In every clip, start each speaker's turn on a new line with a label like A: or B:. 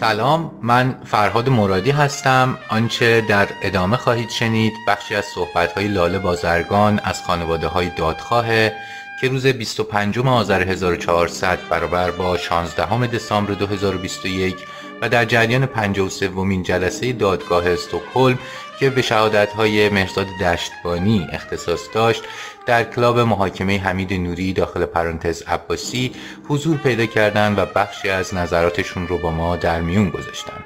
A: سلام من فرهاد مرادی هستم. آنچه در ادامه خواهید شنید بخشی از صحبت‌های لاله بازرگان از خانواده های دادخواهه که روز 25 آذر 1400 برابر با 16 دسامبر 2021 و در جریان 53 ومین جلسه دادگاه استکهلم که به های مرزاد دشتبانی اختصاص داشت در کلاب محاکمه حمید نوری داخل پرانتز عباسی حضور پیدا کردند و بخشی از نظراتشون رو با ما در میون گذاشتن.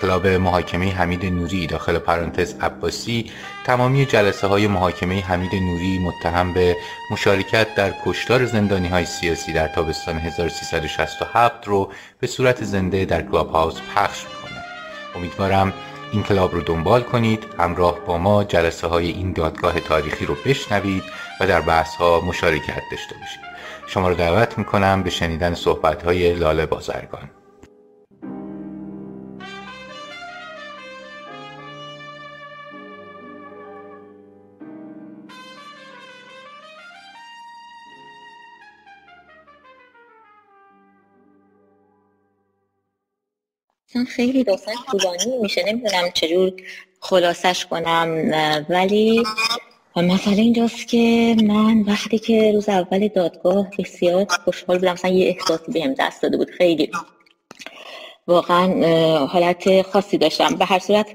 A: کلاب محاکمه حمید نوری داخل پرانتز عباسی تمامی جلسه های محاکمه حمید نوری متهم به مشارکت در کشتار زندانی های سیاسی در تابستان 1367 رو به صورت زنده در کلاب هاوس پخش می‌کنه. امیدوارم این کلاب رو دنبال کنید همراه با ما جلسه های این دادگاه تاریخی رو بشنوید و در بحث ها مشارکت داشته باشید. شما رو دعوت می‌کنم به شنیدن صحبت های لاله بازرگان.
B: خیلی داستان طولانی میشه نمی‌دونم چجور خلاصش کنم ولی مثلا اینجاست که من وقتی که روز اول دادگاه بسیار خوشحال بودم مثلا یه احساسی بهم دست داده بود خیلی. واقعا حالت خاصی داشتم. به هر صورت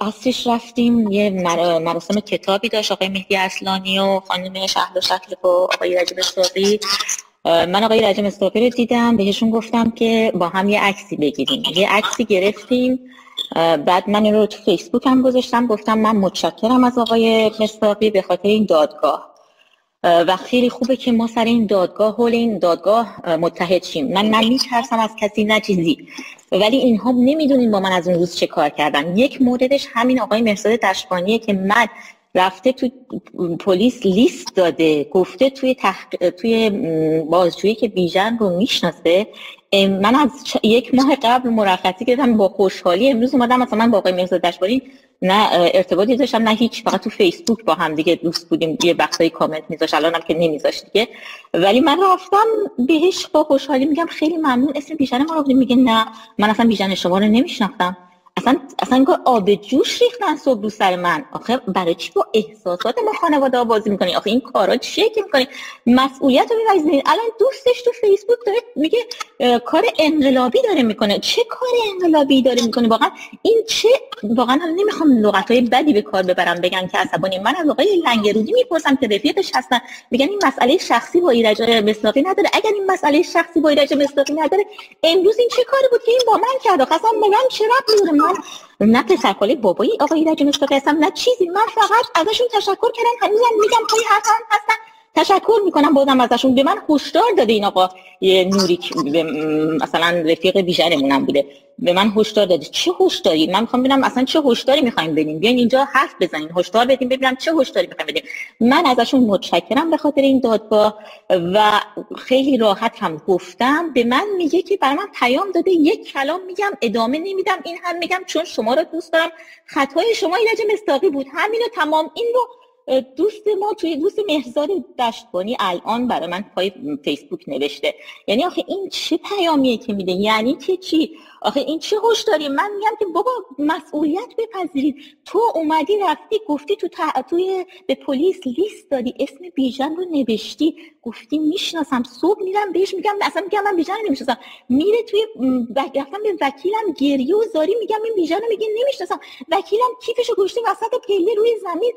B: اصلیش رفتیم یه مراسم کتابی داشت آقای مهدی اصلانی و خانم شهر و شکل و آقای رجب ساقی من آقای رجب استاپی رو دیدم بهشون گفتم که با هم یه عکسی بگیریم. یه عکسی گرفتیم بعد من رو تو فیسبوک هم گذاشتم گفتم من متشکرم از آقای مستاقی به خاطر این دادگاه. و خیلی خوبه که ما سر این دادگاه حول این دادگاه متحد شیم. من نه میترسم از کسی نه چیزی. ولی اینها نمی‌دونین با من از اون روز چه کار کردن. یک موردش همین آقای مرساد دشبانیه که من رفته تو پلیس لیست داده گفته توی توی بازجویی که بیژن رو می‌شناسه. من از یک ماه قبل مرخصی گرفتم با خوشحالی امروز اومدم مثلا با آقای مهزاد دشباری نه ارتباطی داشتم نه هیچ فقط تو فیسبوک با هم دیگه دوست بودیم یه وقتایی کامنت میذاش الانم که نمیذاش دیگه. ولی من رفتم بهش با خوشحالی میگم خیلی ممنون اسم بیژن ما رو میگه نه من اصلا بیژن شما رو نمیشناختم. اصلا اصلا آب جوش ریختن صبح رو سر من. آخه برای چی با احساسات ما خانواده بازی می‌کنی؟ آخه این کارا چیه که می‌کنی؟ مسئولیت رو میوزنید الان دوستش تو فیسبوک داره میگه کار انقلابی داره می‌کنه. چه کار انقلابی داره می‌کنه واقعا این چه واقعا هم نمی‌خوام لغت های بدی به کار ببرم بگن که عصبانی. من از آقای لنگرودی می‌پرسم که رفیقش هستن. میگن این مسئله شخصی با ایرج مصداقی نداره. اگر این مسئله شخصی با ایرج مصداقی نداره امروز این چه کاری بود که این با من کرد؟ اصلا من ربطی نه پسر خاله بابایی آقای ایرج مصطفی هستم نه چیزی. من فقط ازشون تشکر کردم. هنوزم میگم پای حسن هستن. تشکر می‌کنم بازم ازشون. به من هشدار داده این آقا. یه نوری مثلا رفیق بیژنمونم بوده. به من هشدار داده چه هشداری؟ من می‌خوام ببینم اصلا چه هشداری می‌خوایم بدیم. بیاین اینجا حرف بزنین. هشدار بدیم ببینم چه هشداری می‌خوایم بدیم. من ازشون متشکرم به خاطر این دادگاه و خیلی راحت هم گفتم. به من میگه که برای من پیام داده. یک کلام میگم ادامه نمیدم. این هم میگم چون شما رو دوست دارم. خطای شما ایرج مستاقی بود. همینو تمام. این رو دوست ما توی دوست مهزاد دشتبانی الان برای من پای فیسبوک نوشته. یعنی آخه این چه پیامیه که میده؟ یعنی که چی؟ آخه این چه داری؟ من میگم که بابا مسئولیت بپذیرید. تو اومدی رفتی گفتی تو توی به پلیس لیست دادی اسم بیژن رو نوشتی. گفتی می‌شناسم صبح میرم بهش میگم اصلا میگم من بیژن نمی‌شناسم. میره توی رفتم به وکیلم گریه و زاری میگم این بیژن رو میگه نمی‌شناسم. وکیلم کیفشو گشته وسط پله روی زمین.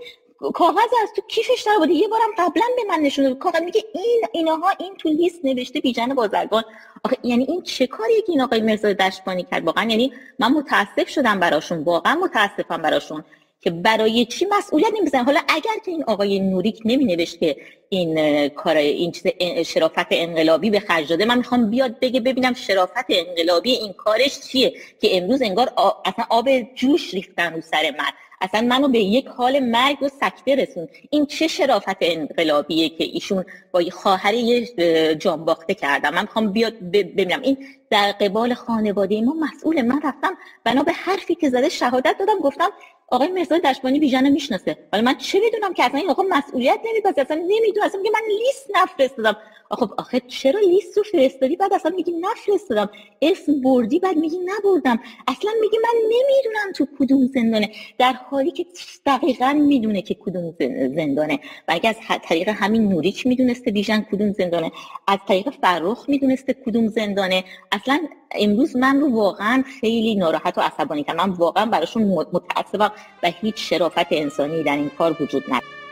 B: کاغذ از تو کیفش در بوده یه بارم قبلا به من نشون کاغذ میگه این اینها این تو لیست نوشته بیژن بازرگان. آخه یعنی این چه کاریه که این آقای مرزا دشبانی کرد؟ واقعا یعنی من متاسف شدم براشون. واقعا متاسفم براشون که برای چی مسئولیت نمی‌زنن حالا اگر که این آقای نوریک نمی نوشت که این کار این چیز شرافت انقلابی به خرج داده من می‌خوام بیاد بگه ببینم شرافت انقلابی این کارش چیه؟ که امروز انگار اصلا آب جوش ریختن رو سر من. اصلا منو به یک حال مرگ و سکته رسون. این چه شرافت انقلابیه که ایشون با خواهر یه جانباخته کردم من می‌خوام بیاد ببینم. این در قبال خانواده ما مسئول. من رفتم بنا به حرفی که زده شهادت دادم. گفتم آقای مرزاد دشبانی بیژن می‌شناسه. ولی من چه بدونم که اصلا این آقا مسئولیت نمیپذیره اصلا نمی‌دونم. اصلا میگه من لیست نفرستادم. خب آخه چرا لیست رو فرستادی؟ بعد اصلا میگی نفرستادم. اسم بردی بعد میگی نبردم. اصلا میگی من نمی‌دونم تو کدوم زندانه. در حالی که دقیقا می‌دونه که کدوم زندانه. و اگه از طریق همین نوریک می‌دونسته بیژن کدوم زندانه. از طریق فرخ می‌دونسته کدوم زندانه. اصلا امروز من رو واقعا خیلی ناراحت و عصبانی کردم. من واقعا براشون متعصبم و هیچ شرافت انسانی در این کار وجود نداره.